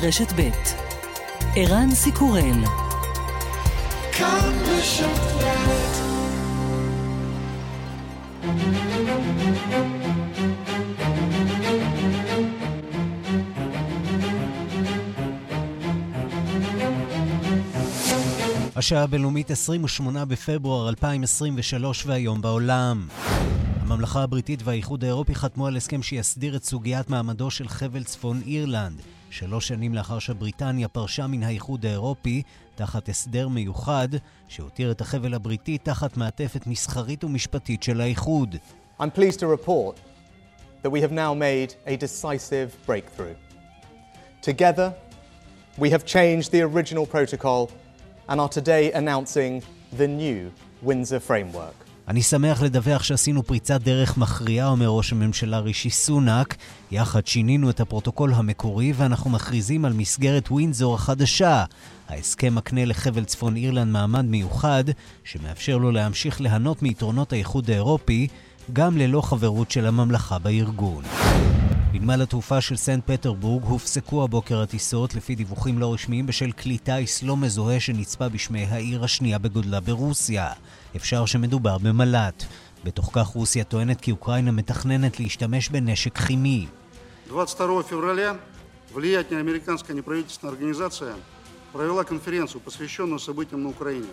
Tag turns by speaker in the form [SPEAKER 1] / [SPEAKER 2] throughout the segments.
[SPEAKER 1] רשת ב' ערן סיקורל השעה הבינלאומית 28 בפברואר 2023 והיום בעולם. הממלכה הבריטית והאיחוד האירופי חתמו על הסכם שיסדיר את סוגיית מעמדו של חבל צפון אירלנד. שלוש שנים לאחר שבריטניה פרשה מן האיחוד האירופי, תחת הסדר מיוחד, שהותיר את החבל הבריטי תחת מעטפת מסחרית ומשפטית של האיחוד. I'm pleased to report that we have now made a decisive breakthrough. Together, we have changed the original protocol and are today announcing the new Windsor framework. אני שמח לדווח שעשינו פריצת דרך מכריעה, אומר ראש הממשלה רישי סונאק. יחד שינינו את הפרוטוקול המקורי ואנחנו מכריזים על מסגרת ווינזור החדשה. ההסכם מקנה לחבל צפון אירלנד מעמד מיוחד, שמאפשר לו להמשיך ליהנות מיתרונות האיחוד האירופי, גם ללא חברות של הממלכה בארגון. בנמל התעופה של סנט פטרבורג הופסקו הבוקר הטיסות לפי דיווחים לא רשמיים בשל כלי טיס לא מזוהה שנצפה בשמי העיר השנייה בגודלה ברוסיה. אפשר שמדובר במל"ט. בתוך כך רוסיה טוענת כי אוקראינה מתכננת להשתמש בנשק כימי. 22 февраля влиятельная американская неправительственная организация провела конференцию, посвященную событиям на Украине.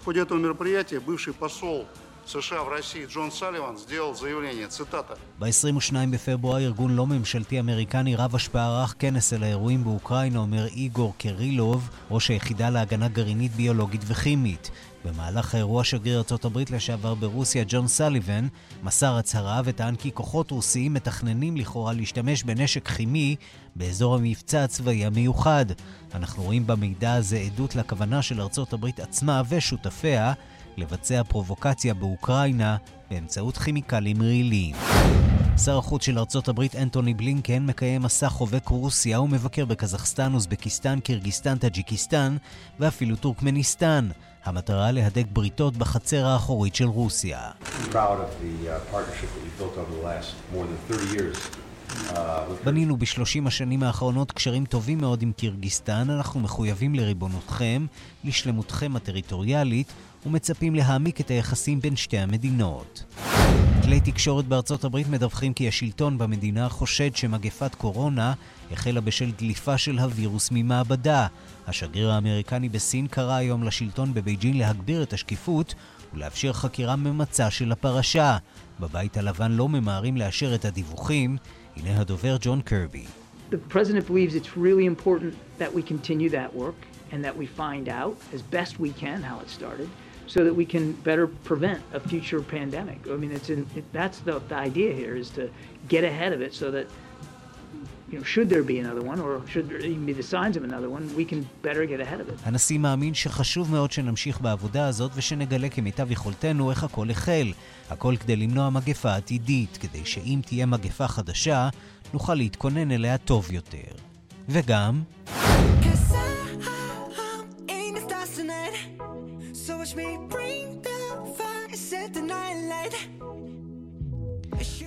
[SPEAKER 1] В ходе этого мероприятия бывший посол США в России Джон Салливан сделал заявление, цитата. ב-22 בפברואר ארגון לא ממשלתי אמריקני רב השפעה ערך כנס על האירועים באוקראינה, אומר איגור קרילוב, ראש היחידה להגנה גרעינית ביולוגית וכימית. במהלך האירוע שגריר ארה"ב לשעבר ברוסיה, ג'ון סליבן, מסר הצהרה וטען כי כוחות רוסיים מתכננים לכאורה להשתמש בנשק כימי באזור המבצע הצבאי המיוחד. אנחנו רואים במידע הזה עדות לכוונה של ארה"ב עצמה ושותפיה לבצע פרובוקציה באוקראינה באמצעות כימיקלים רעילים. שר החוץ של ארצות הברית אנטוני בלינקן מקיים מסע חובק רוסיה ומבקר בקזחסטן, אוזבקיסטן, קירגיסטן, טאג'יקיסטן ואפילו טורקמניסטן. המטרה להדק בריתות בחצר האחורית של רוסיה. בנינו בשלושים השנים האחרונות קשרים טובים מאוד עם קירגיסטן, אנחנו מחויבים לריבונותכם, לשלמותכם הטריטוריאלית, ומצפים להעמיק את היחסים בין שתי המדינות. כלי תקשורת בארצות הברית מדווחים כי השלטון במדינה חושד שמגפת קורונה החלה בשל דליפה של הווירוס ממעבדה. השגריר האמריקני בסין קרא היום לשלטון בבייג'ין להגביר את השקיפות ולאפשר חקירה ממצה של הפרשה. בבית הלבן לא ממהרים לאשר את הדיווחים. הנה הדובר ג'ון קרבי. And that we find out as best we can how it started. So that we can better prevent a future pandemic. I mean, it's in, it, that's the, the idea here is to get ahead of it so that you know, should there be another one, or should there even be the signs of another one, we can better get ahead of it. הנשיא מאמין שחשוב מאוד שנמשיך בעבודה הזאת ושנגלה כמיטב יכולתנו איך הכל החל. הכל כדי למנוע מגפה עתידית, כדי שאם תהיה מגפה חדשה, נוכל להתכונן אליה טוב יותר. וגם...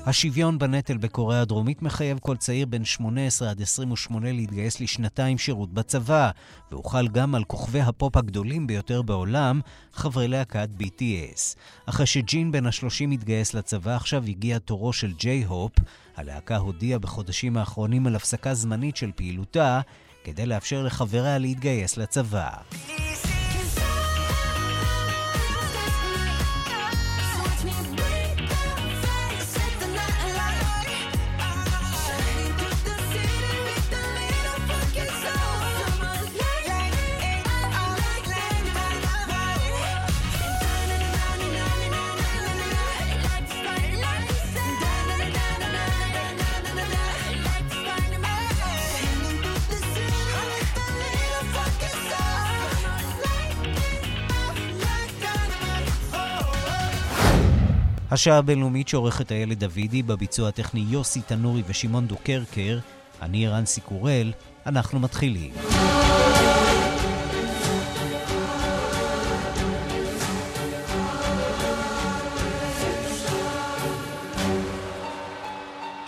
[SPEAKER 1] השוויון בנטל בקוריאה הדרומית מחייב כל צעיר בין 18 עד 28 להתגייס לשנתיים שירות בצבא, והוחל גם על כוכבי הפופ הגדולים ביותר בעולם, חברי להקת BTS. אחרי שג'ין בן ה-30 התגייס לצבא, עכשיו הגיע תורו של ג'יי-הופ. הלהקה הודיעה בחודשים האחרונים על הפסקה זמנית של פעילותה, כדי לאפשר לחבריה להתגייס לצבא. השעה הבינלאומית שעורכת איילת דוידי, בביצוע הטכני יוסי תנורי ושמעון דוקרקר, אני רנסי קורל, אנחנו מתחילים.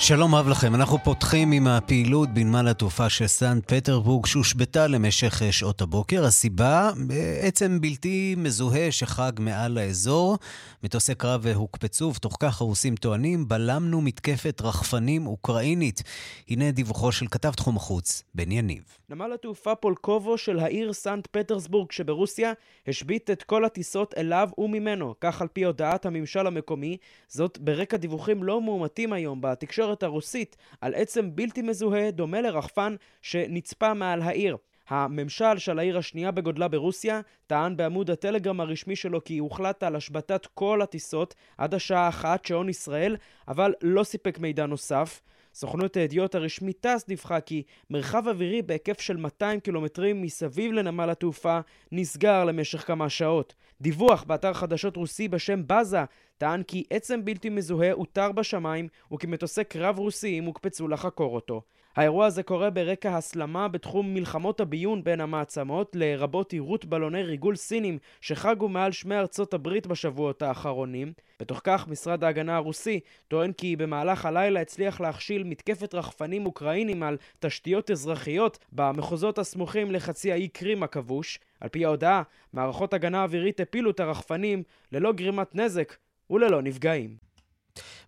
[SPEAKER 1] שלום רב לכם, אנחנו פותחים עם הפעילות בנמל התעופה של סנט פטרבורג שהושבתה למשך אה, שעות הבוקר. הסיבה, בעצם בלתי מזוהה שחג מעל האזור. מטוסי קרב הוקפצו, ותוך כך הרוסים טוענים, בלמנו מתקפת רחפנים אוקראינית. הנה דיווחו של כתב תחום החוץ, בן יניב.
[SPEAKER 2] נמל התעופה פולקובו של העיר סנט פטרסבורג שברוסיה השבית את כל הטיסות אליו וממנו, כך על פי הודעת הממשל המקומי, זאת ברקע דיווחים לא מאומתים היום בתקשורת הרוסית על עצם בלתי מזוהה דומה לרחפן שנצפה מעל העיר. הממשל של העיר השנייה בגודלה ברוסיה טען בעמוד הטלגרם הרשמי שלו כי הוחלט על השבתת כל הטיסות עד השעה אחת שעון ישראל, אבל לא סיפק מידע נוסף. סוכנות הידיעות הרשמית טאס דיווחה כי מרחב אווירי בהיקף של 200 קילומטרים מסביב לנמל התעופה נסגר למשך כמה שעות. דיווח באתר חדשות רוסי בשם בזה טען כי עצם בלתי מזוהה הותר בשמיים וכי מטוסי קרב רוסיים הוקפצו לחקור אותו. האירוע הזה קורה ברקע הסלמה בתחום מלחמות הביון בין המעצמות, לרבות יירוט בלוני ריגול סינים שחגו מעל שמי ארצות הברית בשבועות האחרונים. בתוך כך, משרד ההגנה הרוסי טוען כי במהלך הלילה הצליח להכשיל מתקפת רחפנים אוקראינים על תשתיות אזרחיות במחוזות הסמוכים לחצי האי קרים הכבוש. על פי ההודעה, מערכות הגנה אווירית הפילו את הרחפנים ללא גרימת נזק וללא נפגעים.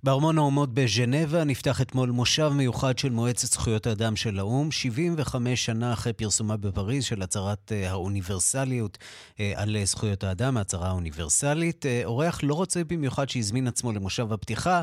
[SPEAKER 1] בארמון האומות בז'נבה נפתח אתמול מושב מיוחד של מועצת זכויות האדם של האו"ם, 75 שנה אחרי פרסומה בפריז של הצהרת אה, האוניברסליות אה, על זכויות האדם, ההצהרה האוניברסלית. אה, אורח לא רוצה במיוחד שהזמין עצמו למושב הפתיחה,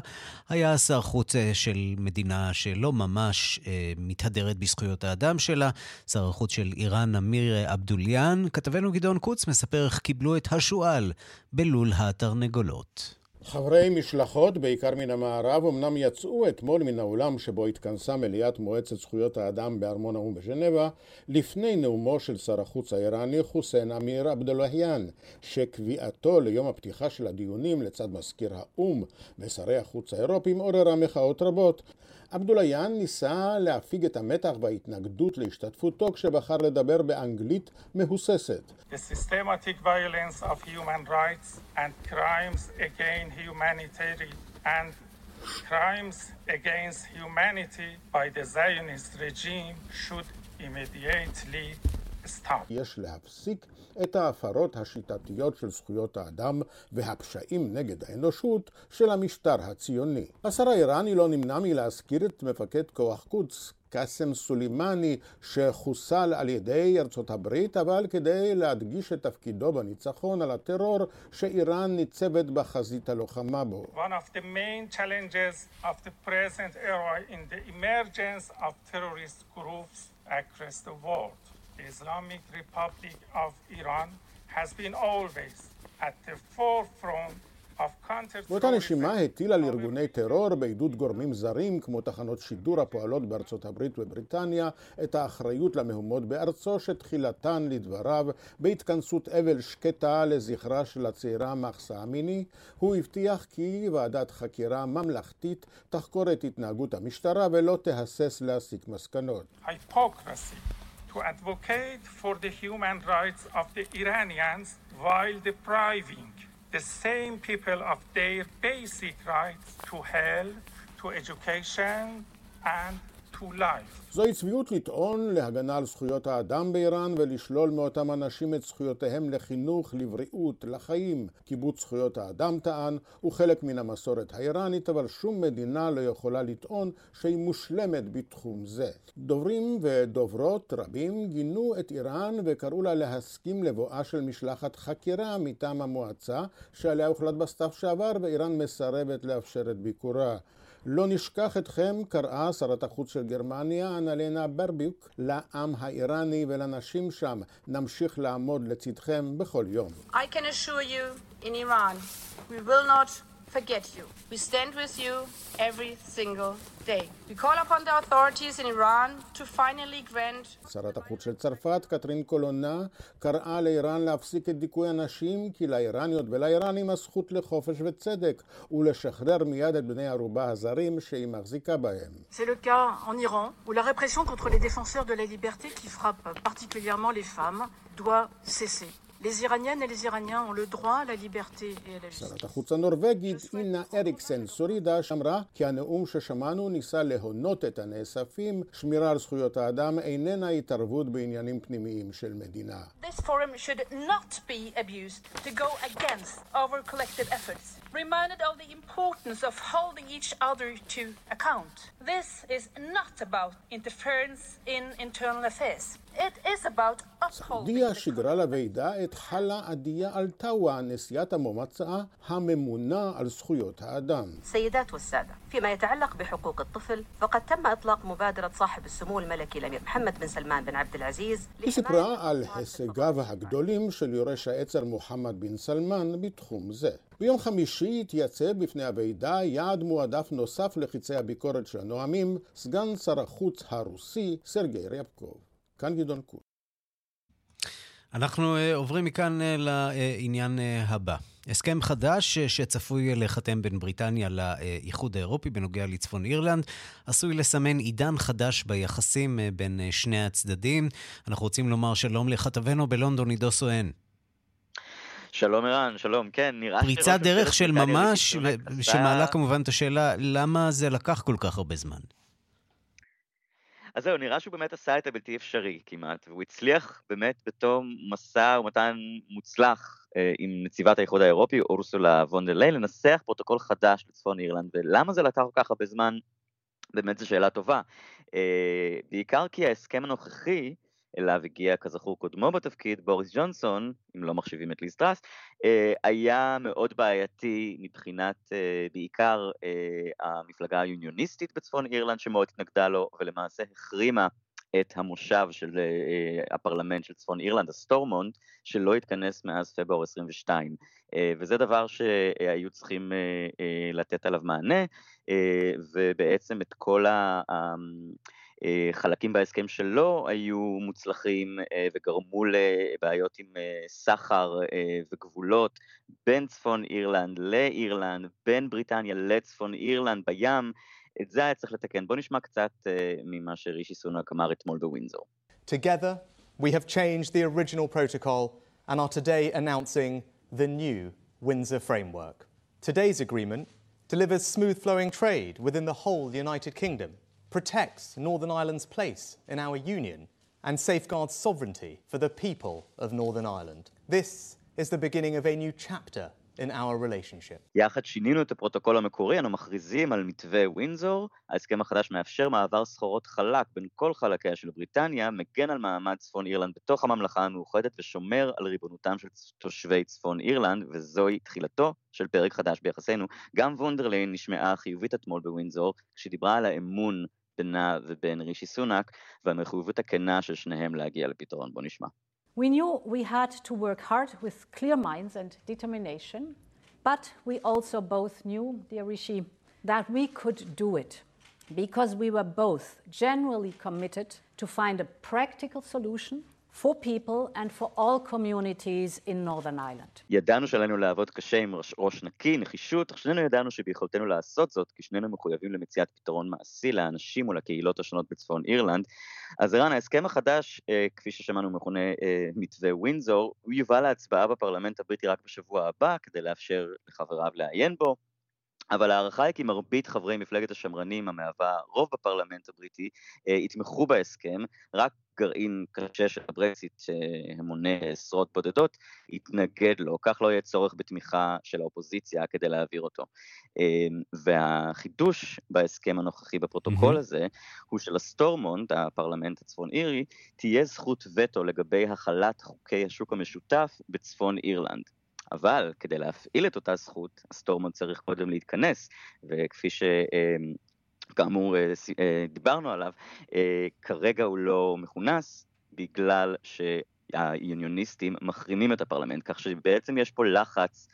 [SPEAKER 1] היה שר חוץ של מדינה שלא ממש מתהדרת בזכויות האדם שלה, שר החוץ של איראן, אמיר אבדוליאן. כתבנו גדעון קוץ מספר איך קיבלו את השועל בלול התרנגולות.
[SPEAKER 3] חברי משלחות, בעיקר מן המערב, אמנם יצאו אתמול מן האולם שבו התכנסה מליאת מועצת זכויות האדם בארמון האו"ם בז'נבה, לפני נאומו של שר החוץ האיראני חוסיין אמיר עבדולהיאן, שקביעתו ליום הפתיחה של הדיונים לצד מזכיר האו"ם ושרי החוץ האירופים עוררה מחאות רבות. עבדולאיין ניסה להפיג את המתח וההתנגדות להשתתפותו כשבחר לדבר באנגלית מהוססת. Immediately stop. יש להפסיק את ההפרות השיטתיות של זכויות האדם והפשעים נגד האנושות של המשטר הציוני. השר האיראני לא נמנע מלהזכיר את מפקד כוח קודס קאסם סולימני שחוסל על ידי ארצות הברית, אבל כדי להדגיש את תפקידו בניצחון על הטרור שאיראן ניצבת בחזית הלוחמה בו. One the Islamic Republic of Iran has been always at the forefront באותה נשימה הטיל על ארגוני טרור בעידוד גורמים זרים כמו תחנות שידור הפועלות בארצות הברית ובריטניה את האחריות למהומות בארצו שתחילתן לדבריו בהתכנסות אבל שקטה לזכרה של הצעירה מחסה אמיני הוא הבטיח כי ועדת חקירה ממלכתית תחקור את התנהגות המשטרה ולא תהסס להסיק מסקנות. To advocate for the human rights of the Iranians while depriving the same people of their basic rights to health, to education, and זוהי צביעות לטעון להגנה על זכויות האדם באיראן ולשלול מאותם אנשים את זכויותיהם לחינוך, לבריאות, לחיים. קיבוץ זכויות האדם טען הוא חלק מן המסורת האיראנית, אבל שום מדינה לא יכולה לטעון שהיא מושלמת בתחום זה. דוברים ודוברות רבים גינו את איראן וקראו לה להסכים לבואה של משלחת חקירה מטעם המועצה, שעליה הוחלט בסתיו שעבר, ואיראן מסרבת לאפשר את ביקורה. לא נשכח אתכם, קראה שרת החוץ של גרמניה, אנלנה ברביוק, לעם האיראני ולנשים שם. נמשיך לעמוד לצדכם בכל יום. I can assure you, in Iran, we will not forget you. We stand with you every single day. We call upon the authorities in Iran to finally grant... שרת החוץ של צרפת, קטרין קולונה, קראה לאיראן להפסיק את דיכוי הנשים, כי לאיראניות ולאיראנים הזכות לחופש וצדק, ולשחרר מיד את בני ערובה הזרים שהיא מחזיקה בהם. C'est le cas en Iran, où la répression contre les défenseurs de la liberté qui frappe particulièrement les femmes doit cesser. Les Iraniennes et les Iraniens ont le droit à la liberté et à la justice. שרת החוץ הנורבגית אינה אריקסן סורידה שמרה כי הנאום ששמענו ניסה להונות את הנאספים, שמירה על זכויות האדם איננה התערבות בעניינים פנימיים של מדינה. This forum should not be abused to go against our collective efforts. Reminded of the importance of holding each other to account. This is not about interference in internal affairs. סעודיה שיגרה לוועידה את חלה עדיה אלטאווה, נשיאת המומצאה הממונה על זכויות האדם. سيدات والسادة، فيما يتعلق بحقوق الطفل، فقد تم إطلاق مبادرة صاحب السمو الملكي الأمير محمد بن سلمان بن عبد العزيز היא סיפרה על הישגיו הגדולים של יורש העצר מוחמד בן סלמן בתחום זה. ביום חמישי התייצב בפני הוועידה יעד מועדף נוסף לחיצי הביקורת של הנואמים, סגן שר החוץ הרוסי סרגי רבקוב. כאן גדעון קול.
[SPEAKER 1] אנחנו uh, עוברים מכאן uh, לעניין uh, הבא. הסכם חדש שצפוי להיחתם בין בריטניה לאיחוד האירופי בנוגע לצפון אירלנד עשוי לסמן עידן חדש ביחסים בין שני הצדדים. אנחנו רוצים לומר שלום לכתבנו בלונדון, עידו סואן.
[SPEAKER 4] שלום ערן, שלום, כן, נראה
[SPEAKER 1] פריצת דרך של ממש, שמעלה כמובן את השאלה, למה זה לקח כל כך הרבה זמן?
[SPEAKER 4] אז זהו, נראה שהוא באמת עשה את הבלתי אפשרי כמעט, והוא הצליח באמת בתום משא ומתן מוצלח אה, עם נציבת האיחוד האירופי, אורסולה פון דר ליין, לנסח פרוטוקול חדש לצפון אירלנד, ולמה זה לקח כל כך הרבה זמן? באמת זו שאלה טובה. אה, בעיקר כי ההסכם הנוכחי, אליו הגיע כזכור קודמו בתפקיד, בוריס ג'ונסון, אם לא מחשיבים את ליז טראס, אה, היה מאוד בעייתי מבחינת אה, בעיקר אה, המפלגה היוניוניסטית בצפון אירלנד שמאוד התנגדה לו ולמעשה החרימה את המושב של הפרלמנט של צפון אירלנד, הסטורמונט, שלא התכנס מאז פברואר 22. וזה דבר שהיו צריכים לתת עליו מענה, ובעצם את כל ה... חלקים בהסכם שלא היו מוצלחים אה, וגרמו לבעיות עם אה, סחר וגבולות בין צפון אירלנד לאירלנד, בין בריטניה לצפון אירלנד בים, את זה היה צריך לתקן. בואו נשמע קצת ממה שרישי סונק אמר אתמול בווינזור.
[SPEAKER 5] Together we have changed the original protocol and are today announcing the new Windsor framework. Today's agreement delivers smooth flowing trade within the whole United Kingdom. Protects Northern Ireland's place in our union, and safeguards sovereignty for the people of Northern Ireland. This is the beginning of a new chapter in our relationship.
[SPEAKER 4] יחד שינינו את הפרוטוקול המקורי, אנו מכריזים על מתווה ווינזור. ההסכם החדש מאפשר מעבר סחורות חלק בין כל חלקיה של בריטניה, מגן על מעמד צפון אירלנד בתוך הממלכה המאוחדת ושומר על ריבונותם של תושבי צפון אירלנד, וזוהי תחילתו של פרק חדש ביחסינו. גם פון דר ליין נשמעה חיובית אתמול בווינזור, כשדיברה על האמון בינה ובין רישי סונאק, והמחויבות הכנה של שניהם להגיע לפתרון. בוא נשמע.
[SPEAKER 6] We knew we had to work hard with clear minds and determination, but we also both knew, dear Rishi, that we could do it because we were both genuinely committed to find a practical solution for people and for all communities in Northern Ireland.
[SPEAKER 4] ידענו שעלינו לעבוד קשה עם ראש, ראש נקי, נחישות, אך שנינו ידענו שביכולתנו לעשות זאת, כי שנינו מחויבים למציאת פתרון מעשי לאנשים ולקהילות השונות בצפון אירלנד. אז ערן, ההסכם החדש, אה, כפי ששמענו מכונה אה, מתווה ווינזור, הוא יובא להצבעה בפרלמנט הבריטי רק בשבוע הבא, כדי לאפשר לחבריו לעיין בו. אבל ההערכה היא כי מרבית חברי מפלגת השמרנים, המהווה רוב בפרלמנט הבריטי, אה, יתמכו בהסכם, רק גרעין קשה של הברקסיט שמונה עשרות בודדות, יתנגד לו, כך לא יהיה צורך בתמיכה של האופוזיציה כדי להעביר אותו. אה, והחידוש בהסכם הנוכחי בפרוטוקול. הזה, הוא שלסטורמונט, הפרלמנט הצפון אירי, תהיה זכות וטו לגבי החלת חוקי השוק המשותף בצפון אירלנד. אבל כדי להפעיל את אותה זכות, הסטורמונט צריך קודם להתכנס, וכפי ש... אמ, כאמור אה, אה, דיברנו עליו, אה, כרגע הוא לא מכונס בגלל שהיוניוניסטים מחרימים את הפרלמנט, כך שבעצם יש פה לחץ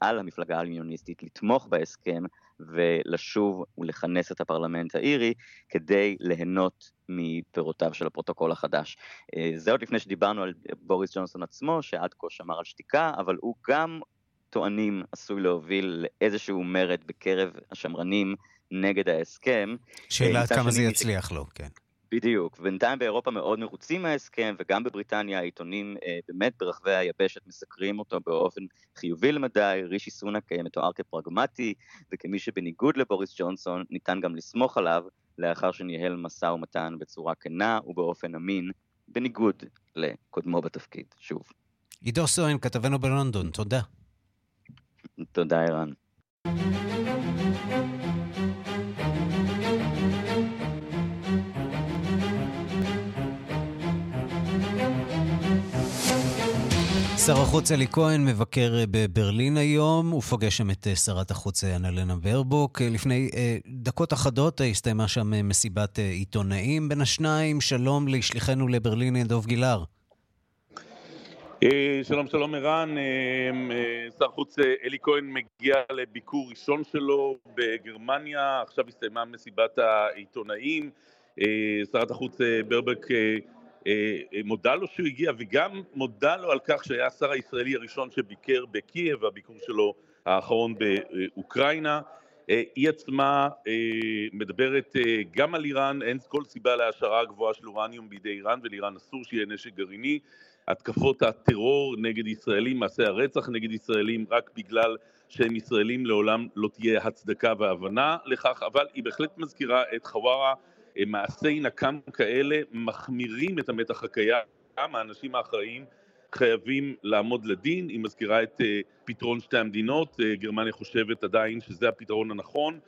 [SPEAKER 4] על המפלגה היוניוניסטית לתמוך בהסכם ולשוב ולכנס את הפרלמנט האירי כדי ליהנות מפירותיו של הפרוטוקול החדש. אה, זה עוד לפני שדיברנו על בוריס ג'ונסון עצמו, שעד כה שמר על שתיקה, אבל הוא גם טוענים עשוי להוביל לאיזשהו מרד בקרב השמרנים נגד ההסכם.
[SPEAKER 1] שאלה עד כמה זה יצליח לו, כן.
[SPEAKER 4] בדיוק. בינתיים באירופה מאוד מרוצים מההסכם, וגם בבריטניה העיתונים אה, באמת ברחבי היבשת מסקרים אותו באופן חיובי למדי. רישי סונאק אה, מתואר כפרגמטי, וכמי שבניגוד לבוריס ג'ונסון ניתן גם לסמוך עליו, לאחר שניהל משא ומתן בצורה כנה ובאופן אמין, בניגוד לקודמו בתפקיד, שוב.
[SPEAKER 1] עידו סואן, כתבנו בלונדון, תודה.
[SPEAKER 4] תודה, ערן.
[SPEAKER 1] שר החוץ אלי כהן מבקר אה, בברלין היום, הוא פוגש שם את אה, שרת החוץ אה, אנלנה ברבוק. לפני דקות אחדות הסתיימה שם מסיבת עיתונאים בין השניים. שלום לשליחנו לברלין, דוב גילהר.
[SPEAKER 7] שלום שלום ערן, שר החוץ אלי כהן מגיע לביקור ראשון שלו בגרמניה, עכשיו הסתיימה מסיבת העיתונאים, שרת החוץ ברבק מודה לו שהוא הגיע וגם מודה לו על כך שהיה השר הישראלי הראשון שביקר בקייב, הביקור שלו האחרון באוקראינה. אה, היא עצמה מדברת גם על איראן, אין כל סיבה להשערה הגבוהה של אורניום בידי איראן ולאיראן אסור שיהיה נשק גרעיני. התקפות הטרור נגד ישראלים, מעשי הרצח נגד ישראלים, רק בגלל שהם ישראלים לעולם לא תהיה הצדקה והבנה לכך, אבל היא בהחלט מזכירה את חווארה מעשי נקם כאלה מחמירים את המתח הקיים, האנשים האחראים חייבים לעמוד לדין, היא מזכירה את אה, פתרון שתי המדינות, אה, גרמניה חושבת עדיין שזה הפתרון הנכון,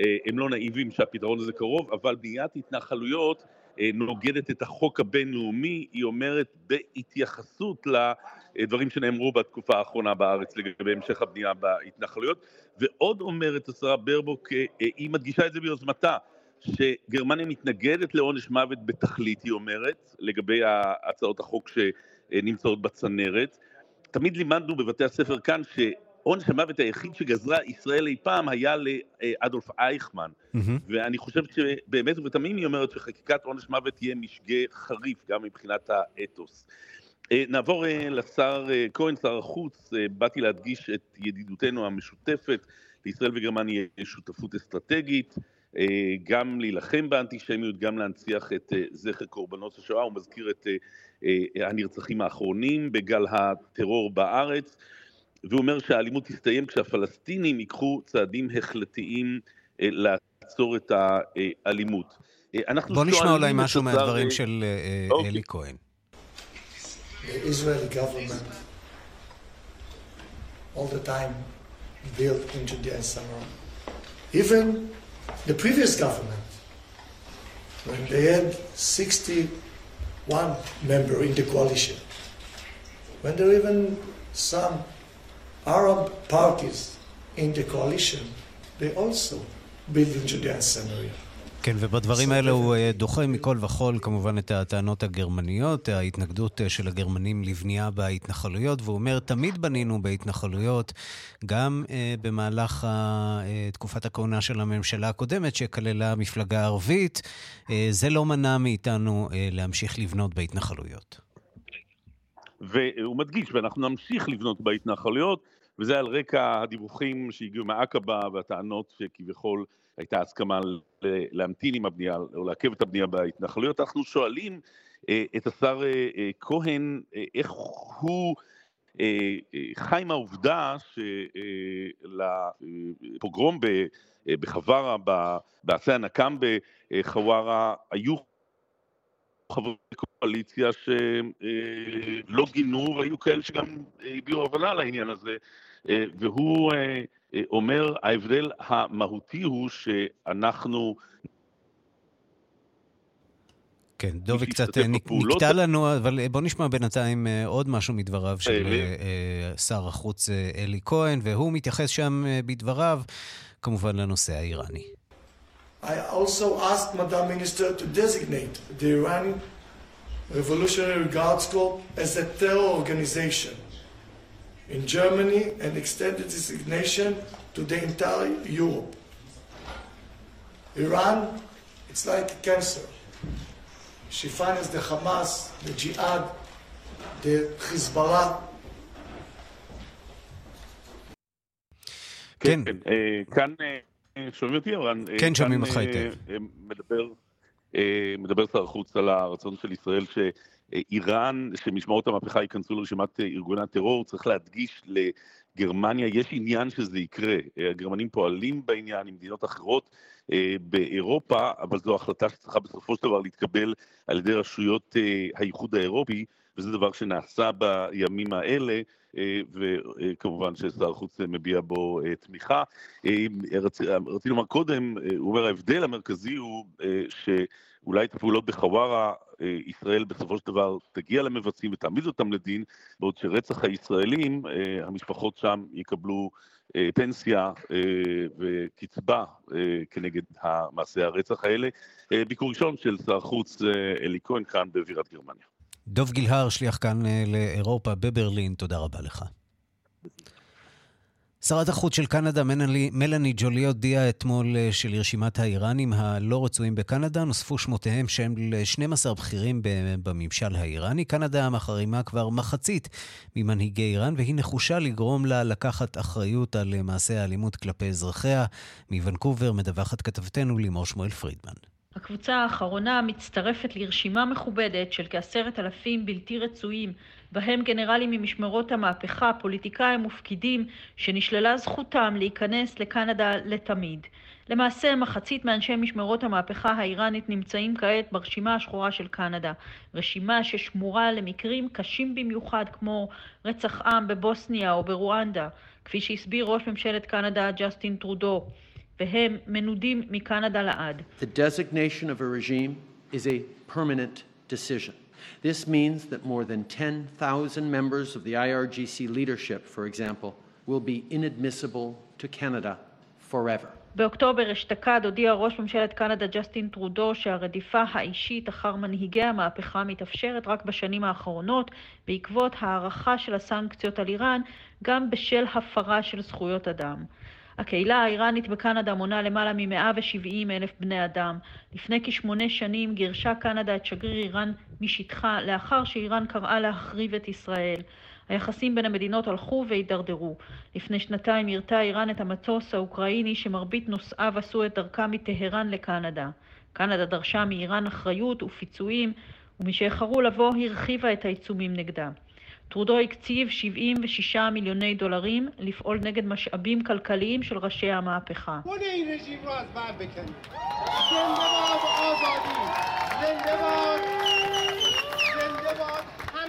[SPEAKER 7] אה, הם לא נאיבים שהפתרון הזה קרוב, אבל בניית התנחלויות נוגדת את החוק הבינלאומי, היא אומרת בהתייחסות לדברים שנאמרו בתקופה האחרונה בארץ לגבי המשך הבנייה בהתנחלויות, ועוד אומרת השרה ברבוק, היא מדגישה את זה ביוזמתה, שגרמניה מתנגדת לעונש מוות בתכלית, היא אומרת, לגבי הצעות החוק שנמצאות בצנרת. תמיד לימדנו בבתי הספר כאן שעונש המוות היחיד שגזרה ישראל אי פעם היה לאדולף אייכמן. Mm-hmm. ואני חושב שבאמת ובתמים היא אומרת שחקיקת עונש מוות תהיה משגה חריף גם מבחינת האתוס. אה, נעבור אה, לשר אה, כהן, שר החוץ, באתי להדגיש את ידידותנו המשותפת, לישראל וגרמניה יש שותפות אסטרטגית. אה, גם להילחם באנטישמיות, גם להנציח את אה, זכר קורבנות השואה, הוא מזכיר את אה, הנרצחים האחרונים בגל הטרור בארץ, והוא אומר שהאלימות תסתיים כשהפלסטינים ייקחו צעדים החלטיים לעצור את האלימות.
[SPEAKER 1] בוא נשמע אולי משהו מהדברים של אוקיי. אלי כהן. all the time built in Judea and Samaria. Even the previous government, when they had 61 members in the coalition, when there were even some Arab parties in the coalition, they also built in Judea and Samaria. כן, ובדברים האלה הוא אה, דוחה מכל וכול כמובן את הטענות הגרמניות, ההתנגדות אה, של הגרמנים לבנייה בהתנחלויות, והוא אומר, תמיד בנינו בהתנחלויות, גם אה, במהלך אה, תקופת הכהונה של הממשלה הקודמת, שכללה מפלגה ערבית, אה, זה לא מנע מאיתנו אה, להמשיך לבנות בהתנחלויות.
[SPEAKER 7] והוא מדגיש, ואנחנו נמשיך לבנות בהתנחלויות, וזה על רקע הדיווחים שהגיעו מעקבה והטענות שכביכול הייתה הסכמה להמתין עם הבנייה או לעכב את הבנייה בהתנחלויות. אנחנו שואלים אה, את השר אה, אה, כהן איך הוא חי עם העובדה שלפוגרום בחווארה, בעשי הנקם בחווארה, היו חברי קואליציה שלא גינו, והיו כאלה שגם הביעו הבנה לעניין הזה, והוא אומר, ההבדל המהותי הוא שאנחנו...
[SPEAKER 1] כן, דובי קצת נקטע לנו, אבל בוא נשמע בינתיים אה, עוד משהו מדבריו של אה, אה, שר החוץ אלי כהן, והוא מתייחס שם בדבריו, כמובן לנושא האיראני. I also asked Madam Minister to designate the Iranian Revolutionary Guards Corps as a terror organization. In Germany and extended designation to the entire Europe. Iran, it's like cancer. She finds the Hamas, the Jihad, the Hezbollah.
[SPEAKER 7] כן, כאן שומעים אותי,
[SPEAKER 1] כן, שומעים אותך היטב.
[SPEAKER 7] מדבר מדבר שר החוץ על הרצון של ישראל שאיראן, שמשמעות המהפכה ייכנסו לרשימת ארגוני הטרור, צריך להדגיש לגרמניה, יש עניין שזה יקרה. הגרמנים פועלים בעניין עם מדינות אחרות באירופה, אבל זו החלטה שצריכה בסופו של דבר להתקבל על ידי רשויות האיחוד האירופי, וזה דבר שנעשה בימים האלה. וכמובן ששר החוץ מביע בו תמיכה. רציתי לומר קודם, הוא אומר ההבדל המרכזי הוא שאולי את הפעולות בחווארה ישראל בסופו של דבר תגיע למבצעים ותעמיד אותם לדין, בעוד שרצח הישראלים, המשפחות שם יקבלו פנסיה וקצבה כנגד מעשי הרצח האלה. ביקור ראשון של שר החוץ אלי כהן כאן בבירת גרמניה.
[SPEAKER 1] דוב גילהר, שליח כאן אה, לאירופה בברלין, תודה רבה לך. שרת החוץ של קנדה, מלאני, מלאני ג'ולי, הודיעה אתמול אה, שלרשימת האיראנים הלא רצויים בקנדה נוספו שמותיהם של 12 בכירים בממשל האיראני. קנדה מחרימה כבר מחצית ממנהיגי איראן, והיא נחושה לגרום לה לקחת אחריות על אה, מעשי האלימות כלפי אזרחיה. מוונקובר מדווחת כתבתנו לימור שמואל פרידמן.
[SPEAKER 8] הקבוצה האחרונה מצטרפת לרשימה מכובדת של כעשרת אלפים בלתי רצויים, בהם גנרלים ממשמרות המהפכה, פוליטיקאים ופקידים, שנשללה זכותם להיכנס לקנדה לתמיד. למעשה מחצית מאנשי משמרות המהפכה האיראנית נמצאים כעת ברשימה השחורה של קנדה, רשימה ששמורה למקרים קשים במיוחד כמו רצח עם בבוסניה או ברואנדה, כפי שהסביר ראש ממשלת קנדה ג'סטין טרודו. והם מנודים מקנדה לעד.
[SPEAKER 9] The designation of a regime is a permanent decision. This means that more than 10,000 members of the IRGC leadership, for example, will be inadmissible to Canada forever.
[SPEAKER 8] באוקטובר אשתקד הודיע ראש ממשלת קנדה ג'סטין טרודו שהרדיפה האישית אחר מנהיגי המהפכה מתאפשרת רק בשנים האחרונות בעקבות הערכה של הסנקציות על איראן גם בשל הפרה של זכויות אדם. הקהילה האיראנית בקנדה מונה למעלה מ-170 אלף בני אדם. לפני כשמונה שנים גירשה קנדה את שגריר איראן משטחה לאחר שאיראן קראה להחריב את ישראל. היחסים בין המדינות הלכו והידרדרו. לפני שנתיים הרתה איראן את המטוס האוקראיני שמרבית נוסעיו עשו את דרכם מטהרן לקנדה. קנדה דרשה מאיראן אחריות ופיצויים, ומשאיחרו לבוא הרחיבה את העיצומים נגדה. טרודו הקציב 76 מיליוני דולרים לפעול נגד משאבים כלכליים של ראשי המהפכה.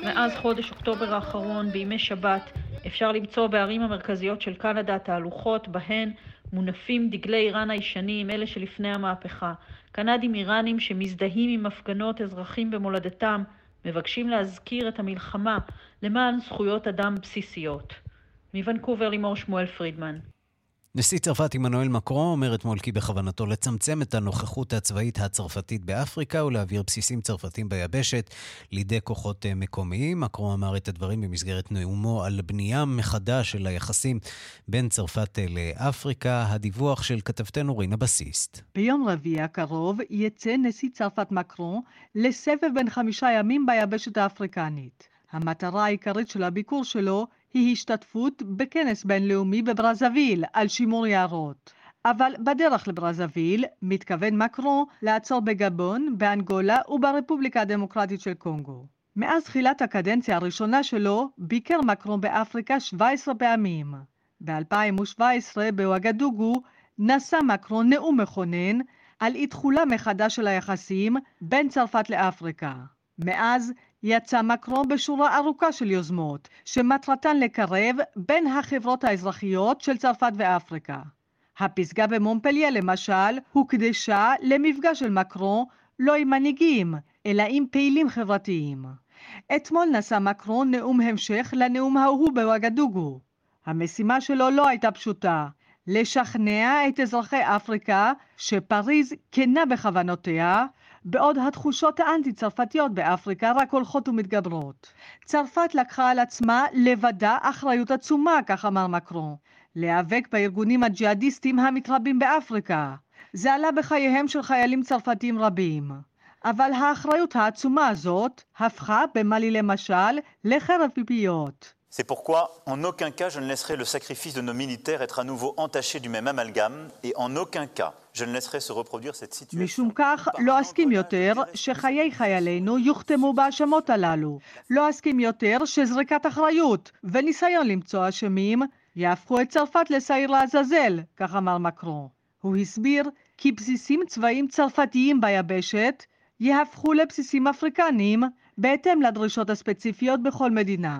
[SPEAKER 8] מאז חודש אוקטובר האחרון, בימי שבת, אפשר למצוא בערים המרכזיות של קנדה תהלוכות בהן מונפים דגלי איראן הישנים, אלה שלפני המהפכה. קנדים איראנים שמזדהים עם הפגנות אזרחים במולדתם מבקשים להזכיר את המלחמה למען זכויות אדם בסיסיות. מוונקובר לימור שמואל פרידמן.
[SPEAKER 1] נשיא צרפת עמנואל מקרו אומר אתמול כי בכוונתו לצמצם את הנוכחות הצבאית הצרפתית באפריקה ולהעביר בסיסים צרפתים ביבשת לידי כוחות אה, מקומיים. מקרו אמר את הדברים במסגרת נאומו על בנייה מחדש של היחסים בין צרפת אה, לאפריקה. הדיווח של כתבתנו רינה בסיסט.
[SPEAKER 10] ביום רביעי הקרוב יצא נשיא צרפת מקרו לסבב בין חמישה ימים ביבשת האפריקנית. המטרה העיקרית של הביקור שלו היא השתתפות בכנס בינלאומי בברזוויל על שימור יערות. אבל בדרך לברזוויל מתכוון מקרו לעצור בגבון, באנגולה וברפובליקה הדמוקרטית של קונגו. מאז תחילת הקדנציה הראשונה שלו ביקר מקרו באפריקה 17 פעמים. ב-2017 בוואגדוגו נשא מקרו נאום מכונן על אי-תחולה מחדש של היחסים בין צרפת לאפריקה. מאז יצא מקרו בשורה ארוכה של יוזמות, שמטרתן לקרב בין החברות האזרחיות של צרפת ואפריקה. הפסגה במונפליה למשל הוקדשה למפגש של מקרו לא עם מנהיגים, אלא עם פעילים חברתיים. אתמול נשא מקרו נאום המשך לנאום ההוא בוואגדוגו. המשימה שלו לא הייתה פשוטה, לשכנע את אזרחי אפריקה שפריז כנה בכוונותיה בעוד התחושות האנטי-צרפתיות באפריקה רק הולכות ומתגברות. צרפת לקחה על עצמה לבדה אחריות עצומה, כך אמר מקרון, להיאבק בארגונים הג'יהאדיסטים המתרבים באפריקה. זה עלה בחייהם של חיילים צרפתים רבים. אבל האחריות העצומה הזאת הפכה במאלי למשל לחרב פיפיות.
[SPEAKER 11] C'est pourquoi, en aucun cas, je ne laisserai le sacrifice de nos militaires être à nouveau entaché du même amalgame, et en aucun cas,
[SPEAKER 10] משום כך, לא אסכים יותר שחיי חיילינו יוכתמו בהאשמות הללו. לא אסכים יותר שזריקת אחריות וניסיון למצוא אשמים יהפכו את צרפת לשעיר לעזאזל, כך אמר מקרון. הוא הסביר כי בסיסים צבאיים צרפתיים ביבשת יהפכו לבסיסים אפריקניים בהתאם לדרישות הספציפיות בכל מדינה.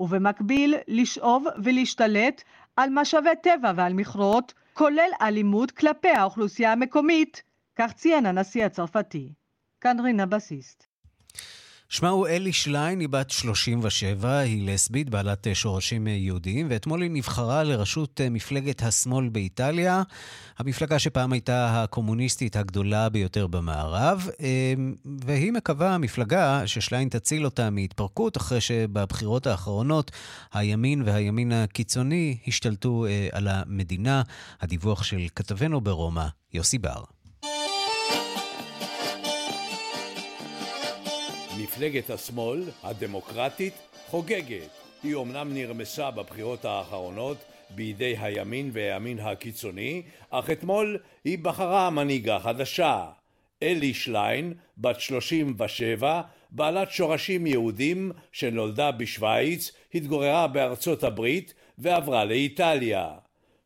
[SPEAKER 10] ובמקביל לשאוב ולהשתלט על משאבי טבע ועל מכרות, כולל אלימות כלפי האוכלוסייה המקומית, כך ציין הנשיא הצרפתי. כאן רינה בסיסט.
[SPEAKER 1] שמה הוא אלי שליין, היא בת 37, היא לסבית, בעלת אה, שורשים אה, יהודיים, ואתמול היא נבחרה לראשות אה, מפלגת השמאל באיטליה, המפלגה שפעם הייתה הקומוניסטית הגדולה ביותר במערב, והיא מקווה, המפלגה, ששליין תציל אותה מהתפרקות, אחרי שבבחירות האחרונות הימין והימין הקיצוני השתלטו על המדינה. הדיווח של כתבנו ברומא, יוסי בר.
[SPEAKER 12] מפלגת השמאל, הדמוקרטית, חוגגת. היא אומנם נרמסה בבחירות האחרונות בידי הימין והימין הקיצוני, אך אתמול היא בחרה מנהיגה חדשה. אלי שליין, בת 37, בעלת שורשים יהודים שנולדה בשוויץ, התגוררה בארצות הברית ועברה לאיטליה.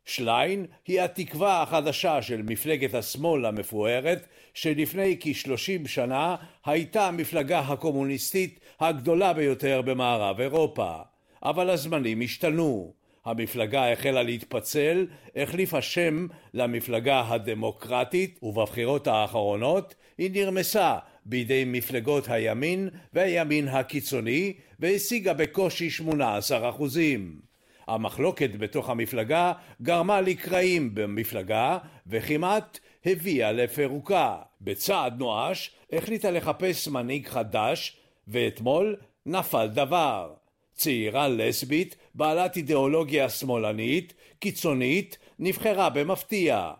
[SPEAKER 12] שליין היא התקווה החדשה של מפלגת השמאל המפוארת שלפני כשלושים שנה הייתה המפלגה הקומוניסטית הגדולה ביותר במערב אירופה. אבל הזמנים השתנו. המפלגה החלה להתפצל, החליפה שם למפלגה הדמוקרטית, ובבחירות האחרונות היא נרמסה בידי מפלגות הימין והימין הקיצוני, והשיגה בקושי 18 אחוזים. המחלוקת בתוך המפלגה גרמה לקרעים במפלגה וכמעט הביאה לפירוקה. בצעד נואש החליטה לחפש מנהיג חדש ואתמול נפל דבר. צעירה לסבית בעלת אידיאולוגיה שמאלנית, קיצונית, נבחרה במפתיע.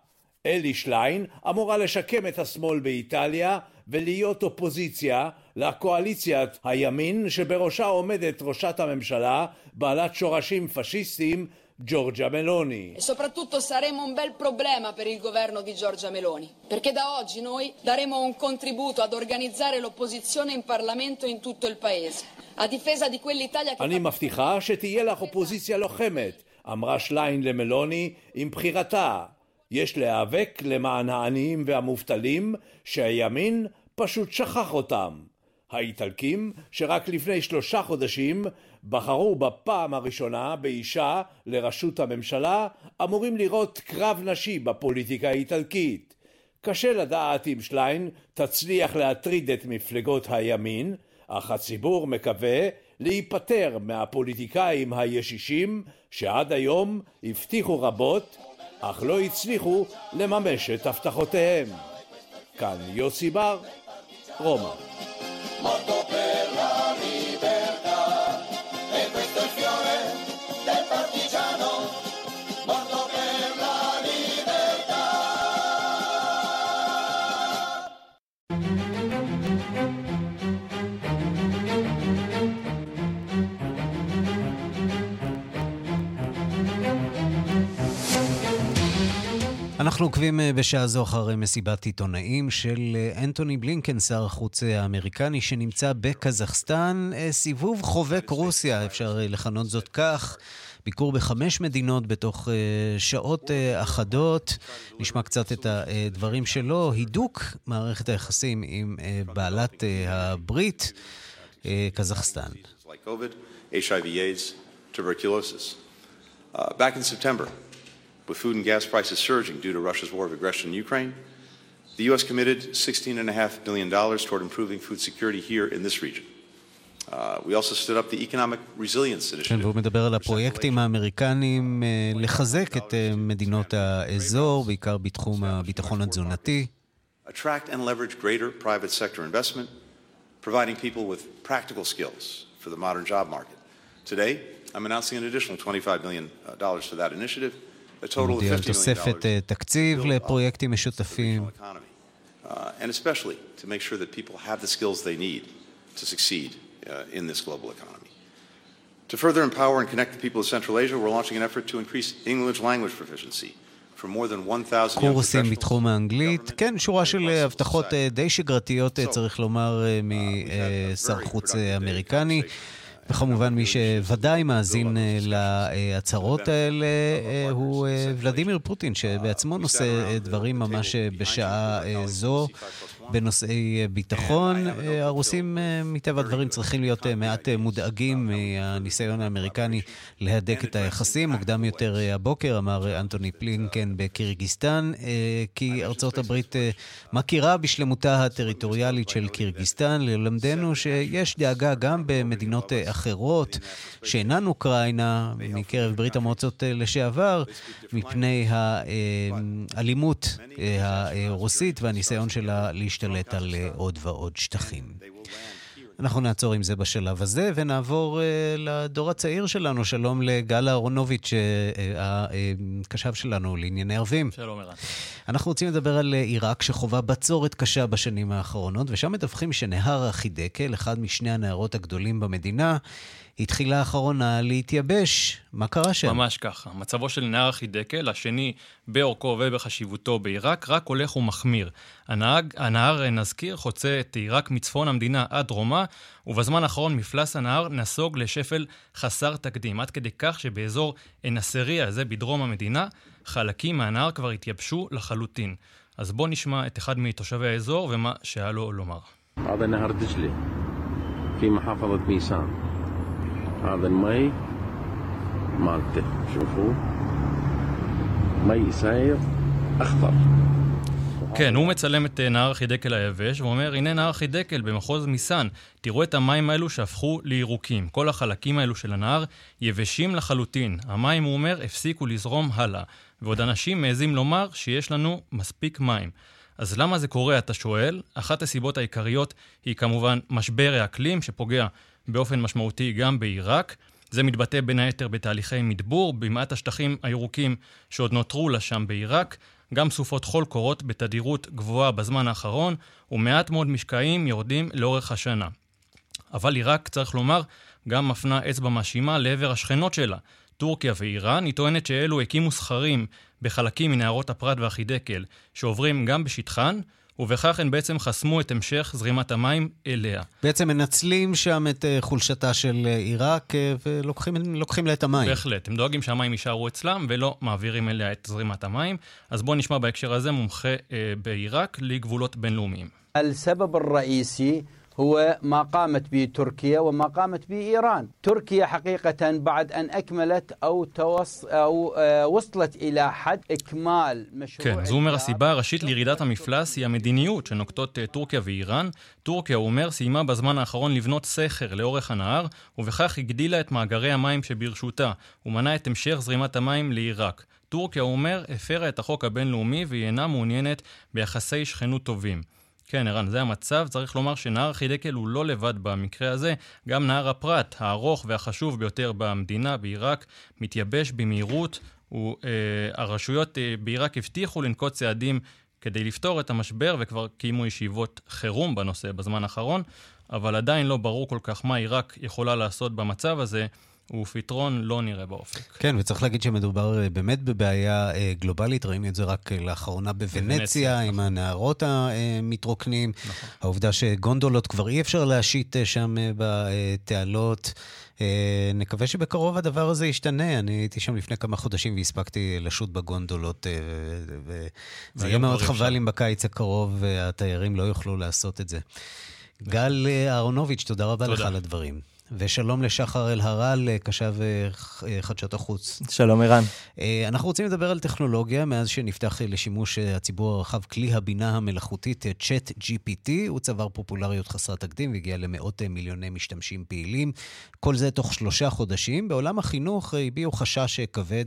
[SPEAKER 12] אלי שליין אמורה לשקם את השמאל באיטליה ולהיות אופוזיציה לקואליציית הימין שבראשה עומדת ראשת הממשלה בעלת שורשים פשיסטיים Giorgia Meloni.
[SPEAKER 13] E soprattutto saremo un bel problema per il governo di Giorgia Meloni, perché da oggi noi daremo un contributo ad organizzare l'opposizione in Parlamento in tutto il paese, a difesa di quell'Italia che...
[SPEAKER 12] אני מבטיחה שתהיה לך אופוזיציה לוחמת, אמרה שליין למלוני עם בחירתה. יש להיאבק למען העניים והמובטלים שהימין פשוט שכח אותם. האיטלקים, שרק לפני שלושה חודשים בחרו בפעם הראשונה באישה לראשות הממשלה, אמורים לראות קרב נשי בפוליטיקה האיטלקית. קשה לדעת אם שליין תצליח להטריד את מפלגות הימין, אך הציבור מקווה להיפטר מהפוליטיקאים הישישים שעד היום הבטיחו רבות, אך לא הצליחו לממש את הבטחותיהם. כאן יוסי בר, רומא.
[SPEAKER 1] אנחנו עוקבים אה, בשעה זו אחרי מסיבת עיתונאים של אה, אנטוני בלינקן, שר החוץ אה, האמריקני, שנמצא בקזחסטן. סיבוב חובק רוסיה, אפשר לכנות זאת כך. ביקור בחמש מדינות בתוך שעות אחדות. נשמע קצת את הדברים שלו. הידוק מערכת היחסים עם בעלת הברית, קזחסטן. Uh, back in September, with food and gas prices surging due to Russia's war of aggression in Ukraine, the U.S. committed $16.5 billion toward improving food security here in this region. כן, והוא מדבר על הפרויקטים האמריקניים לחזק את מדינות האזור, בעיקר בתחום הביטחון התזונתי. Attract and leverage greater private sector investment,
[SPEAKER 14] providing people with practical skills for the modern job market. Today, I'm announcing an additional $25 million for that initiative, $50 million.
[SPEAKER 1] תוספת תקציב לפרויקטים משותפים.
[SPEAKER 14] And especially to make sure that people have the skills they need to succeed uh, in this global economy. To further empower and connect the people of Central Asia, we're launching an effort to increase English language proficiency.
[SPEAKER 1] קורסים בתחום האנגלית, כן, שורה של הבטחות די שגרתיות, צריך לומר, משר חוץ אמריקני. וכמובן מי שוודאי מאזין להצהרות האלה הוא ולדימיר פוטין, שבעצמו נושא דברים ממש בשעה זו. בנושאי ביטחון. הרוסים, מטבע הדברים, צריכים להיות מעט מודאגים מהניסיון האמריקני להדק את היחסים. מוקדם יותר הבוקר אמר אנטוני פלינקן בקירגיסטן, כי ארצות הברית מכירה בשלמותה הטריטוריאלית של קירגיסטן. ללמדנו שיש דאגה גם במדינות אחרות שאינן אוקראינה, מקרב ברית המועצות לשעבר, מפני האלימות הרוסית והניסיון שלה להשתלט על עוד ועוד שטחים. אנחנו נעצור עם זה בשלב הזה, ונעבור uh, לדור הצעיר שלנו. שלום לגל אהרונוביץ', uh, הקשב שלנו לענייני ערבים.
[SPEAKER 15] שלום, ערן.
[SPEAKER 1] אנחנו רוצים לדבר על עיראק שחווה בצורת קשה בשנים האחרונות, ושם מדווחים שנהר החידקל, אחד משני הנהרות הגדולים במדינה, התחיל לאחרונה להתייבש. מה קרה שם?
[SPEAKER 15] ממש ככה. מצבו של נהר החידקל, השני באורכו ובחשיבותו בעיראק, רק הולך ומחמיר. הנהג, הנהר, נזכיר, חוצה את עיראק מצפון המדינה עד דרומה, ובזמן האחרון מפלס הנהר נסוג לשפל חסר תקדים, עד כדי כך שבאזור אנסריה, זה בדרום המדינה, חלקים מהנהר כבר התייבשו לחלוטין. אז בואו נשמע את אחד מתושבי האזור ומה שהיה לו לומר.
[SPEAKER 16] هذا نهر دجلة في محافظة ميسان هذا المي مالته شوفوا مي ساير أخضر
[SPEAKER 15] כן, הוא מצלם את נהר החידקל היבש ואומר, הנה נהר החידקל במחוז מיסן, תראו את המים האלו שהפכו לירוקים. כל החלקים האלו של הנהר יבשים לחלוטין. המים, הוא אומר, הפסיקו לזרום הלאה. ועוד אנשים מעזים לומר שיש לנו מספיק מים. אז למה זה קורה, אתה שואל? אחת הסיבות העיקריות היא כמובן משבר האקלים שפוגע באופן משמעותי גם בעיראק. זה מתבטא בין היתר בתהליכי מדבור, במעט השטחים הירוקים שעוד נותרו לה שם בעיראק. גם סופות חול קורות בתדירות גבוהה בזמן האחרון, ומעט מאוד משקעים יורדים לאורך השנה. אבל עיראק, צריך לומר, גם מפנה אצבע מאשימה לעבר השכנות שלה, טורקיה ואיראן. היא טוענת שאלו הקימו סכרים בחלקים מנהרות הפרת והחידקל, שעוברים גם בשטחן, ובכך הן בעצם חסמו את המשך זרימת המים אליה.
[SPEAKER 1] בעצם מנצלים שם את אה, חולשתה של אה, עיראק אה, ולוקחים לה את המים.
[SPEAKER 15] בהחלט, הם דואגים שהמים יישארו אצלם ולא מעבירים אליה את זרימת המים. אז בואו נשמע בהקשר הזה מומחה בעיראק לגבולות בינלאומיים.
[SPEAKER 17] (אומר هو ما قامت به تركيا وما قامت به إيران تركيا حقيقة بعد أن أكملت أو, توص أو وصلت إلى حد إكمال مشروع
[SPEAKER 15] כן, זו אומר הסיבה הראשית לירידת המפלס היא המדיניות שנוקטות טורקיה ואיראן. טורקיה, הוא אומר, סיימה בזמן האחרון לבנות סכר לאורך הנהר, ובכך הגדילה את מאגרי המים שברשותה, ומנעה את המשך זרימת המים לעיראק. טורקיה, הוא אומר, הפרה את החוק הבינלאומי והיא אינה מעוניינת ביחסי שכנות טובים. כן, ערן, זה המצב. צריך לומר שנהר החידקל הוא לא לבד במקרה הזה. גם נהר הפרת, הארוך והחשוב ביותר במדינה, בעיראק, מתייבש במהירות. והרשויות אה, בעיראק הבטיחו לנקוט צעדים כדי לפתור את המשבר, וכבר קיימו ישיבות חירום בנושא בזמן האחרון, אבל עדיין לא ברור כל כך מה עיראק יכולה לעשות במצב הזה. ופתרון לא נראה באופק.
[SPEAKER 1] כן, וצריך להגיד שמדובר באמת בבעיה גלובלית, ראינו את זה רק לאחרונה בוונציה, עם נכון. הנהרות המתרוקנים. נכון. העובדה שגונדולות כבר אי אפשר להשית שם בתעלות. נקווה שבקרוב הדבר הזה ישתנה. אני הייתי שם לפני כמה חודשים והספקתי לשוט בגונדולות, וזה יהיה מאוד חבל אם בקיץ הקרוב התיירים לא יוכלו לעשות את זה. גל אהרונוביץ', תודה רבה תודה. לך על הדברים. ושלום לשחר אלהרל, קשב חדשות החוץ.
[SPEAKER 18] שלום ערן.
[SPEAKER 1] אנחנו רוצים לדבר על טכנולוגיה מאז שנפתח לשימוש הציבור הרחב כלי הבינה המלאכותית צ'אט GPT. הוא צבר פופולריות חסרת תקדים והגיע למאות מיליוני משתמשים פעילים. כל זה תוך שלושה חודשים. בעולם החינוך הביעו חשש כבד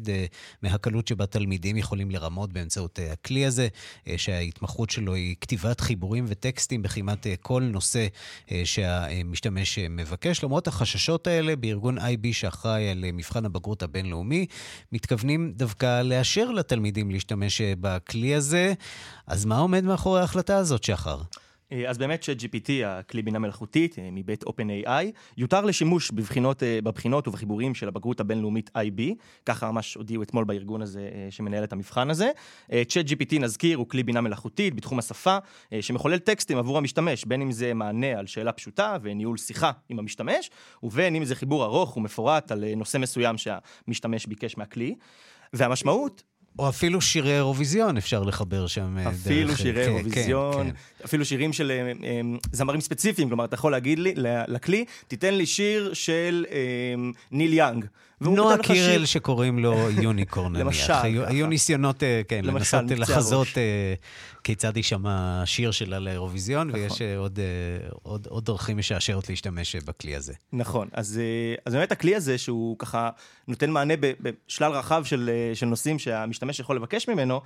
[SPEAKER 1] מהקלות שבה תלמידים יכולים לרמות באמצעות הכלי הזה, שההתמחות שלו היא כתיבת חיבורים וטקסטים בכמעט כל נושא שהמשתמש מבקש. למרות החששות האלה, בארגון IB שאחראי על מבחן הבגרות הבינלאומי, מתכוונים דווקא לאשר לתלמידים להשתמש בכלי הזה. אז מה עומד מאחורי ההחלטה הזאת, שחר?
[SPEAKER 18] אה, אז באמת ש-GPT, הכלי בינה מלאכותית אה, מבית OpenAI, יותר לשימוש בבחינות, אה, בבחינות ובחיבורים של הבגרות הבינלאומית IB, ככה ממש הודיעו אתמול בארגון הזה שמנהל את המבחן הזה. Chat-GPT, נזכיר, הוא כלי בינה מלאכותית בתחום השפה, שמחולל טקסטים עבור המשתמש, בין אם זה מענה על שאלה פשוטה וניהול שיחה עם המשתמש, ובין אם זה חיבור ארוך ומפורט על נושא מסוים שהמשתמש ביקש מהכלי. והמשמעות
[SPEAKER 1] או אפילו שירי אירוויזיון אפשר לחבר שם
[SPEAKER 18] אה, אפילו דרך... שירי כן, אירוויזיון, כן, כן. אפילו שירים של אה, אה, זמרים ספציפיים, כלומר, אתה יכול להגיד לי, לכלי, תיתן לי שיר של ניל יאנג.
[SPEAKER 1] נועה קירל שקוראים לו יוניקורן, נניח. למשל. היו ניסיונות, כן, לנסות לחזות כיצד יישמע השיר שלה לאירוויזיון, נכון. ויש עוד, עוד, עוד דרכים משעשעות להשתמש בכלי הזה.
[SPEAKER 18] נכון, אז, אז באמת הכלי הזה, שהוא ככה נותן מענה בשלל רחב של, של נושאים שהמשתמש יכול לבקש ממנו,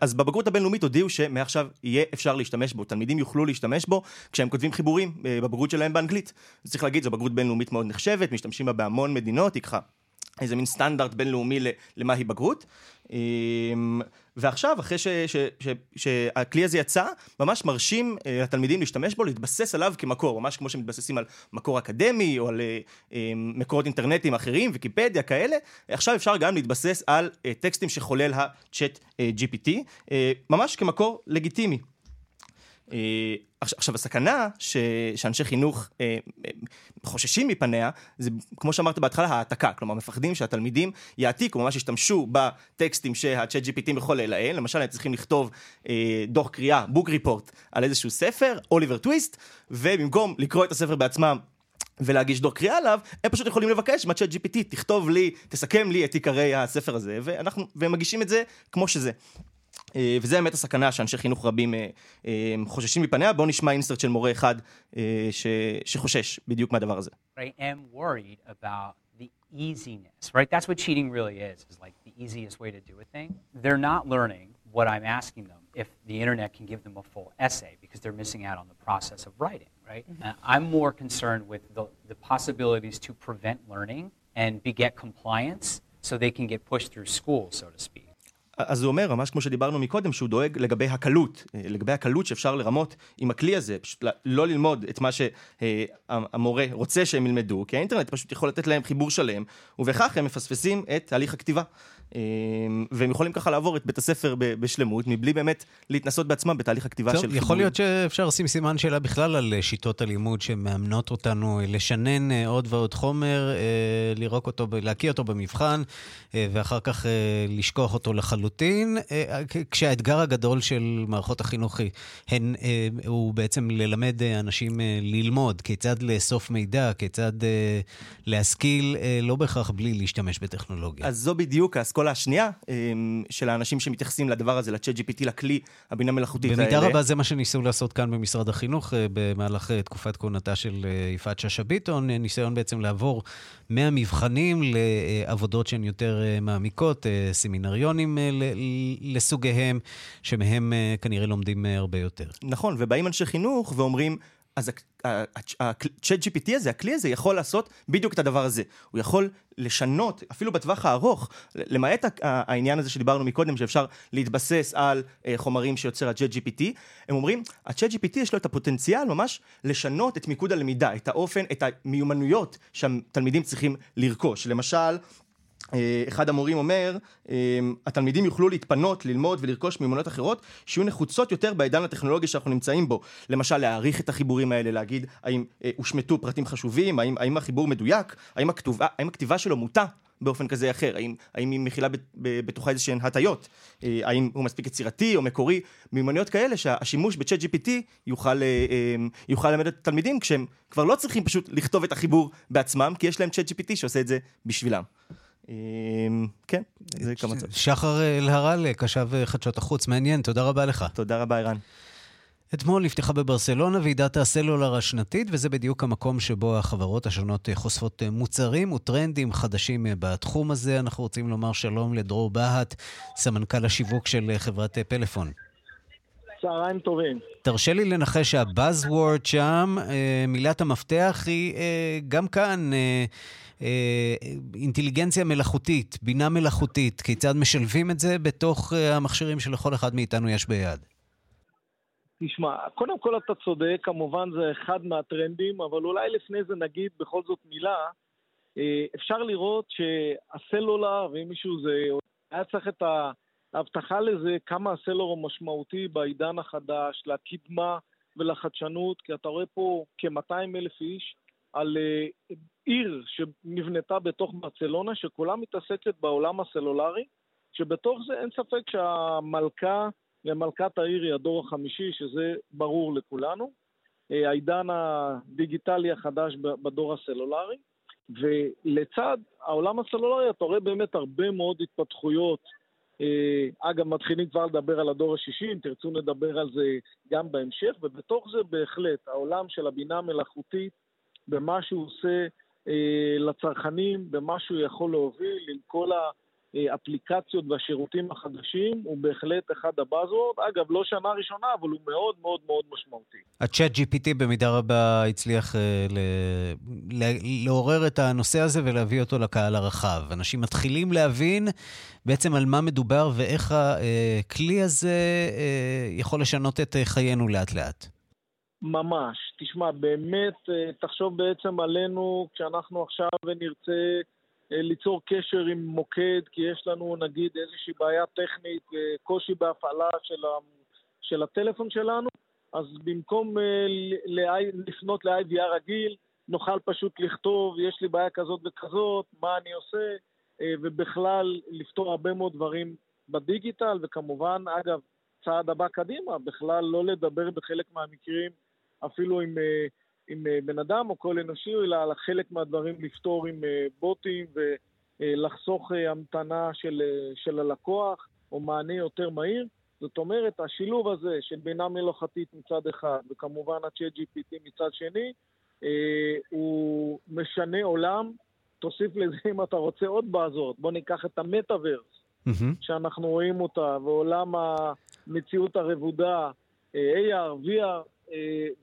[SPEAKER 18] אז בבגרות הבינלאומית הודיעו שמעכשיו יהיה אפשר להשתמש בו, תלמידים יוכלו להשתמש בו כשהם כותבים חיבורים בבגרות שלהם באנגלית. צריך להגיד, זו בגרות בינלאומית מאוד נחשבת, משתמשים בה בהמון מדינות, היא ככה איזה מין סטנדרט בינלאומי למהי בגרות. אמ, ועכשיו, אחרי ש, ש, ש, שהכלי הזה יצא, ממש מרשים אה, לתלמידים להשתמש בו, להתבסס עליו כמקור, ממש כמו שמתבססים על מקור אקדמי או על אה, אמ, מקורות אינטרנטיים אחרים, ויקיפדיה כאלה, עכשיו אפשר גם להתבסס על אה, טקסטים שחולל ה-Chat GPT, ממש כמקור לגיטימי. אה, עכשיו, הסכנה ש, שאנשי חינוך אה, אה, חוששים מפניה, זה כמו שאמרת בהתחלה, העתקה. כלומר, מפחדים שהתלמידים יעתיקו, ממש ישתמשו בטקסטים שה-Chat GPT יכול לעיל. למשל, הם צריכים לכתוב דוח קריאה, book report, על איזשהו ספר, אוליבר טוויסט, ובמקום לקרוא את הספר בעצמם, ולהגיש דוח קריאה עליו, הם פשוט יכולים לבקש מה-Chat GPT, תכתוב לי, תסכם לי את עיקרי הספר הזה, ואנחנו, והם מגישים את זה כמו שזה. אה, וזה באמת הסכנה שאנשי חינוך רבים אה, אה, חוששים מפניה. בואו נשמע אינסרט של מורה אחד שחושש בדיוק מהדבר הזה.
[SPEAKER 19] I am worried about the easiness, right? That's what cheating really is, is like the easiest way to do a thing. They're not learning what I'm asking them if the internet can give them a full essay because they're missing out on the process of writing, right? Mm-hmm. I'm more concerned with the, the possibilities to prevent learning and beget compliance so they can get pushed through school, so to speak.
[SPEAKER 18] אז הוא אומר, ממש כמו שדיברנו מקודם, שהוא דואג לגבי הקלות, לגבי הקלות שאפשר לרמות עם הכלי הזה, פשוט לא ללמוד את מה שהמורה רוצה שהם ילמדו, כי האינטרנט פשוט יכול לתת להם חיבור שלם, ובכך הם מפספסים את תהליך הכתיבה. אמ, והם יכולים ככה לעבור את בית הספר בשלמות, מבלי באמת להתנסות בעצמם בתהליך הכתיבה טוב, של חיבור.
[SPEAKER 1] יכול להיות שאפשר לשים סימן שאלה בכלל על שיטות הלימוד שמאמנות אותנו לשנן אה, עוד ועוד חומר, אה, לירוק אותו, להקיא אותו במבחן, אה, ואחר כך לשכוח אותו לחלוטין, כשהאתגר הגדול של מערכות החינוך הן, הוא בעצם ללמד אנשים ללמוד, כיצד לאסוף מידע, כיצד להשכיל, לא בהכרח בלי להשתמש בטכנולוגיה.
[SPEAKER 18] אז זו בדיוק האסכולה השנייה אמ, של האנשים שמתייחסים לדבר הזה, ל-Chat GPT, לכלי הבינה מלאכותית
[SPEAKER 1] האלה. במידה רבה זה מה שניסו לעשות כאן במשרד החינוך אה, במהלך אה, תקופת כהונתה של אה, יפעת שאשא ביטון, ניסיון בעצם לעבור מהמבחנים לעבודות שהן יותר מעמיקות, סמינריונים לסוגיהם, שמהם כנראה לומדים הרבה יותר.
[SPEAKER 18] נכון, ובאים אנשי חינוך ואומרים, אז ה-Chat GPT הזה, הכלי הזה, יכול לעשות בדיוק את הדבר הזה. הוא יכול לשנות, אפילו בטווח הארוך, למעט העניין הזה שדיברנו מקודם, שאפשר להתבסס על אה, חומרים שיוצר ה-Chat GPT, הם אומרים, ה-Chat GPT יש לו את הפוטנציאל ממש לשנות את מיקוד הלמידה, את האופן, את המיומנויות שהתלמידים צריכים לרכוש. למשל, אחד המורים אומר, אה, התלמידים יוכלו להתפנות, ללמוד ולרכוש מיומנויות אחרות שיהיו נחוצות יותר בעידן הטכנולוגי שאנחנו נמצאים בו. למשל, להעריך את החיבורים האלה, להגיד האם אה, הושמטו פרטים חשובים, האם, האם החיבור מדויק, האם, הכתובה, האם הכתיבה שלו מוטה באופן כזה אחר, האם, האם היא מכילה בתוכה איזה שהן הטיות, האם הוא מספיק יצירתי או מקורי, מיומנויות כאלה שהשימוש בצ'אט GPT יוכל, יוכל ללמד את התלמידים כשהם כבר לא צריכים פשוט לכתוב את החיבור בעצמם, כי יש להם צ'אט GPT שעושה את זה בשבילם. אמ, כן, זה כמה צעדים.
[SPEAKER 1] שחר אלהרל, קשב חדשות החוץ, מעניין, תודה רבה לך.
[SPEAKER 18] תודה רבה, ערן.
[SPEAKER 1] אתמול נפתחה בברסלונה ועידת הסלולר השנתית, וזה בדיוק המקום שבו החברות השונות חושפות מוצרים וטרנדים חדשים בתחום הזה. אנחנו רוצים לומר שלום לדרור בהט, סמנכ"ל השיווק של חברת פלאפון.
[SPEAKER 20] צהריים טובים.
[SPEAKER 1] תרשה לי לנחש שהבאזוורד שם, אה, מילת המפתח היא אה, גם כאן אה, אינטליגנציה מלאכותית, בינה מלאכותית. כיצד משלבים את זה בתוך המכשירים שלכל אחד מאיתנו יש ביד?
[SPEAKER 20] תשמע, קודם כל אתה צודק, כמובן זה אחד מהטרנדים, אבל אולי לפני זה נגיד בכל זאת מילה. אפשר לראות שהסלולר, ואם מישהו זה... היה צריך את ה... ההבטחה לזה כמה הסלולר הוא משמעותי בעידן החדש, לקדמה ולחדשנות, כי אתה רואה פה כ-200 אלף איש על uh, עיר שנבנתה בתוך ברצלונה, שכולה מתעסקת בעולם הסלולרי, שבתוך זה אין ספק שהמלכה ומלכת העיר היא הדור החמישי, שזה ברור לכולנו. Uh, העידן הדיגיטלי החדש בדור הסלולרי. ולצד העולם הסלולרי אתה רואה באמת הרבה מאוד התפתחויות אה, אגב, מתחילים כבר לדבר על הדור השישי, אם תרצו נדבר על זה גם בהמשך, ובתוך זה בהחלט העולם של הבינה המלאכותית, במה שהוא עושה אה, לצרכנים, במה שהוא יכול להוביל עם כל ה... האפליקציות והשירותים החדשים הוא בהחלט אחד הבאזוורד. אגב, לא שנה ראשונה, אבל הוא מאוד מאוד מאוד משמעותי.
[SPEAKER 1] הצ'אט GPT במידה רבה הצליח uh, ל... ל... לעורר את הנושא הזה ולהביא אותו לקהל הרחב. אנשים מתחילים להבין בעצם על מה מדובר ואיך הכלי הזה uh, יכול לשנות את חיינו לאט-לאט.
[SPEAKER 20] ממש. תשמע, באמת, תחשוב בעצם עלינו כשאנחנו עכשיו נרצה... אה, ליצור קשר עם מוקד, כי יש לנו נגיד איזושהי בעיה טכנית, אה, קושי בהפעלה של, ה, של הטלפון שלנו, אז במקום אה, לפנות ל-IVR רגיל, נוכל פשוט לכתוב, יש לי בעיה כזאת וכזאת, מה אני עושה, ובכלל לפתור הרבה מאוד דברים בדיגיטל, וכמובן, אגב, צעד הבא קדימה, בכלל לא לדבר בחלק מהמקרים אפילו עם... עם אה, בן אדם או קול אנושי, אלא על חלק מהדברים לפתור עם אה, בוטים ולחסוך אה, המתנה של, של הלקוח או מענה יותר מהיר. זאת אומרת, השילוב הזה של בינה מלאכתית מצד אחד וכמובן ה-chat GPT מצד שני, הוא משנה עולם. תוסיף לזה אם אתה רוצה עוד באזור, בוא ניקח את המטאוורס, mm-hmm. שאנחנו רואים אותה, ועולם המציאות הרבודה, AR, VR,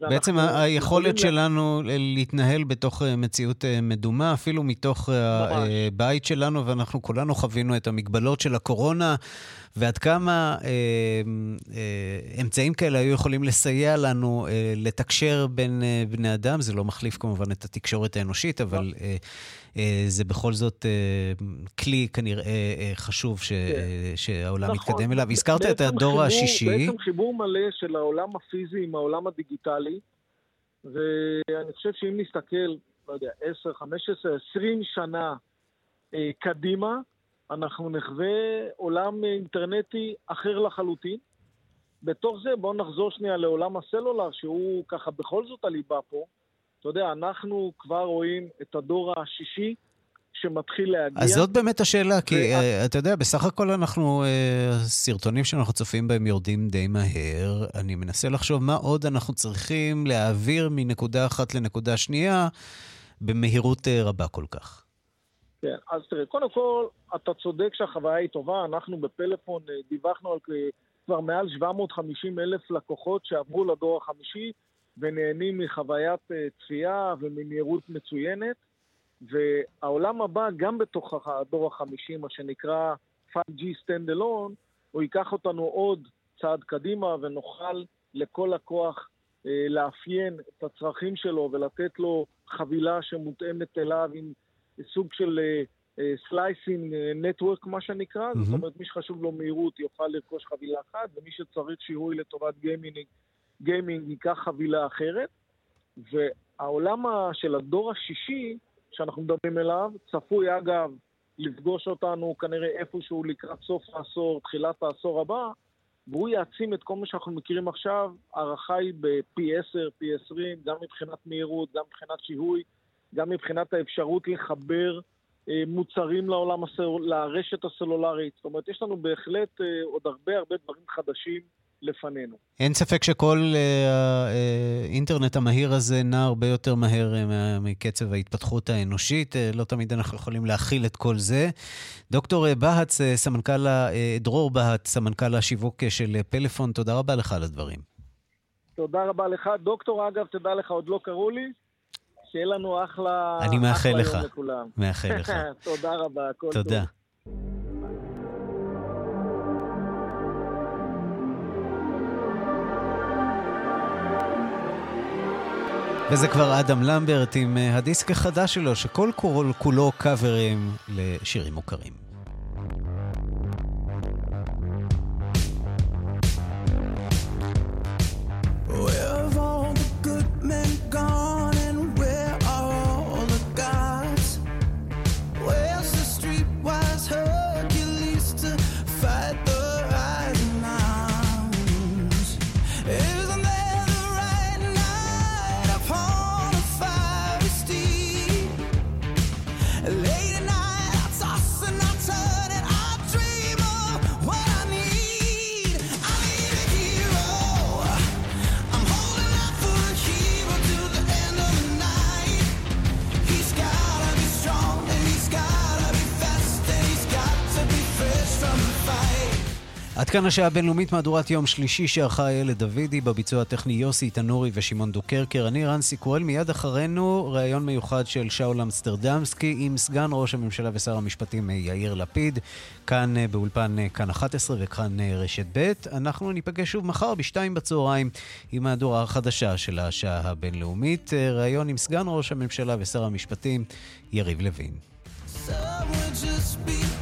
[SPEAKER 1] בעצם היכולת שלנו להתנהל בתוך אה, מציאות אה, מדומה, אפילו מתוך הבית שלנו, ואנחנו כולנו חווינו את המגבלות של הקורונה, ועד כמה אמצעים כאלה היו יכולים לסייע לנו לתקשר בין בני אדם. זה לא מחליף כמובן את התקשורת האנושית, אבל... אה, זה בכל זאת אה, כלי כנראה אה, חשוב ש, כן. שהעולם נכון. מתקדם אליו. הזכרת את הדור חיבור, השישי.
[SPEAKER 20] בעצם חיבור מלא של העולם הפיזי עם העולם הדיגיטלי, ואני חושב שאם נסתכל, לא יודע, 10, 15, 20 שנה קדימה, אנחנו נחווה עולם אינטרנטי אחר לחלוטין. בתוך זה בואו נחזור שנייה לעולם הסלולר, שהוא ככה בכל זאת הליבה פה. אתה יודע, אנחנו כבר רואים את הדור השישי שמתחיל להגיע.
[SPEAKER 1] אז זאת באמת השאלה, כי uh, אתה יודע, בסך הכל אנחנו, uh, סרטונים שאנחנו צופים בהם יורדים די מהר. אני מנסה לחשוב מה עוד אנחנו צריכים להעביר מנקודה אחת לנקודה שנייה במהירות uh, רבה כל כך.
[SPEAKER 20] כן, אז תראה, קודם כל, אתה צודק שהחוויה היא טובה. אנחנו בפלאפון דיווחנו על כבר מעל 750 אלף לקוחות שעברו לדור החמישי. ונהנים מחוויית אה, צפייה וממהירות מצוינת. והעולם הבא, גם בתוך הדור החמישי, מה שנקרא 5G Standalone, הוא ייקח אותנו עוד צעד קדימה ונוכל לכל לקוח אה, לאפיין את הצרכים שלו ולתת לו חבילה שמותאמת אליו עם סוג של אה, slicing network, מה שנקרא, mm-hmm. זאת אומרת, מי שחשוב לו מהירות יוכל לרכוש חבילה אחת, ומי שצריך שיהוי לטובת גיימינג, גיימינג ייקח חבילה אחרת. והעולם של הדור השישי, שאנחנו מדברים אליו, צפוי אגב לפגוש אותנו כנראה איפשהו לקראת סוף העשור, תחילת העשור הבא, והוא יעצים את כל מה שאנחנו מכירים עכשיו. ההערכה היא בפי 10, פי 20, גם מבחינת מהירות, גם מבחינת שיהוי, גם מבחינת האפשרות לחבר אה, מוצרים לעולם הסל... לרשת הסלולרית. זאת אומרת, יש לנו בהחלט אה, עוד הרבה הרבה דברים חדשים לפנינו.
[SPEAKER 1] אין ספק שכל אה, האינטרנט המהיר הזה נע הרבה יותר מהר מקצב ההתפתחות האנושית. לא תמיד אנחנו יכולים להכיל את כל זה. דוקטור בהץ, סמנכ"ל, דרור בהץ, סמנכ"ל השיווק של פלאפון, תודה רבה לך על הדברים.
[SPEAKER 20] תודה רבה לך. דוקטור, אגב, תדע לך, עוד לא קראו לי. שיהיה לנו אחלה,
[SPEAKER 1] אני מאחל
[SPEAKER 20] אחלה
[SPEAKER 1] לך.
[SPEAKER 20] יום לכולם.
[SPEAKER 1] מאחל לך.
[SPEAKER 20] תודה רבה, הכל
[SPEAKER 1] טוב. תודה. וזה כבר אדם למברט עם אה, הדיסק החדש שלו, שכל כולו קאברים לשירים מוכרים. כאן השעה הבינלאומית מהדורת יום שלישי שערכה איילת דוידי, בביצוע הטכני יוסי תנורי ושמעון דוקרקר. אני רנסי קורל, מיד אחרינו ראיון מיוחד של שאול אמסטרדמסקי עם סגן ראש הממשלה ושר המשפטים יאיר לפיד, כאן אה, באולפן אה, כאן 11 וכאן אה, רשת ב'. אנחנו ניפגש שוב מחר בשתיים בצהריים עם מהדורה החדשה של השעה הבינלאומית. ראיון עם סגן ראש הממשלה ושר המשפטים יריב לוין. So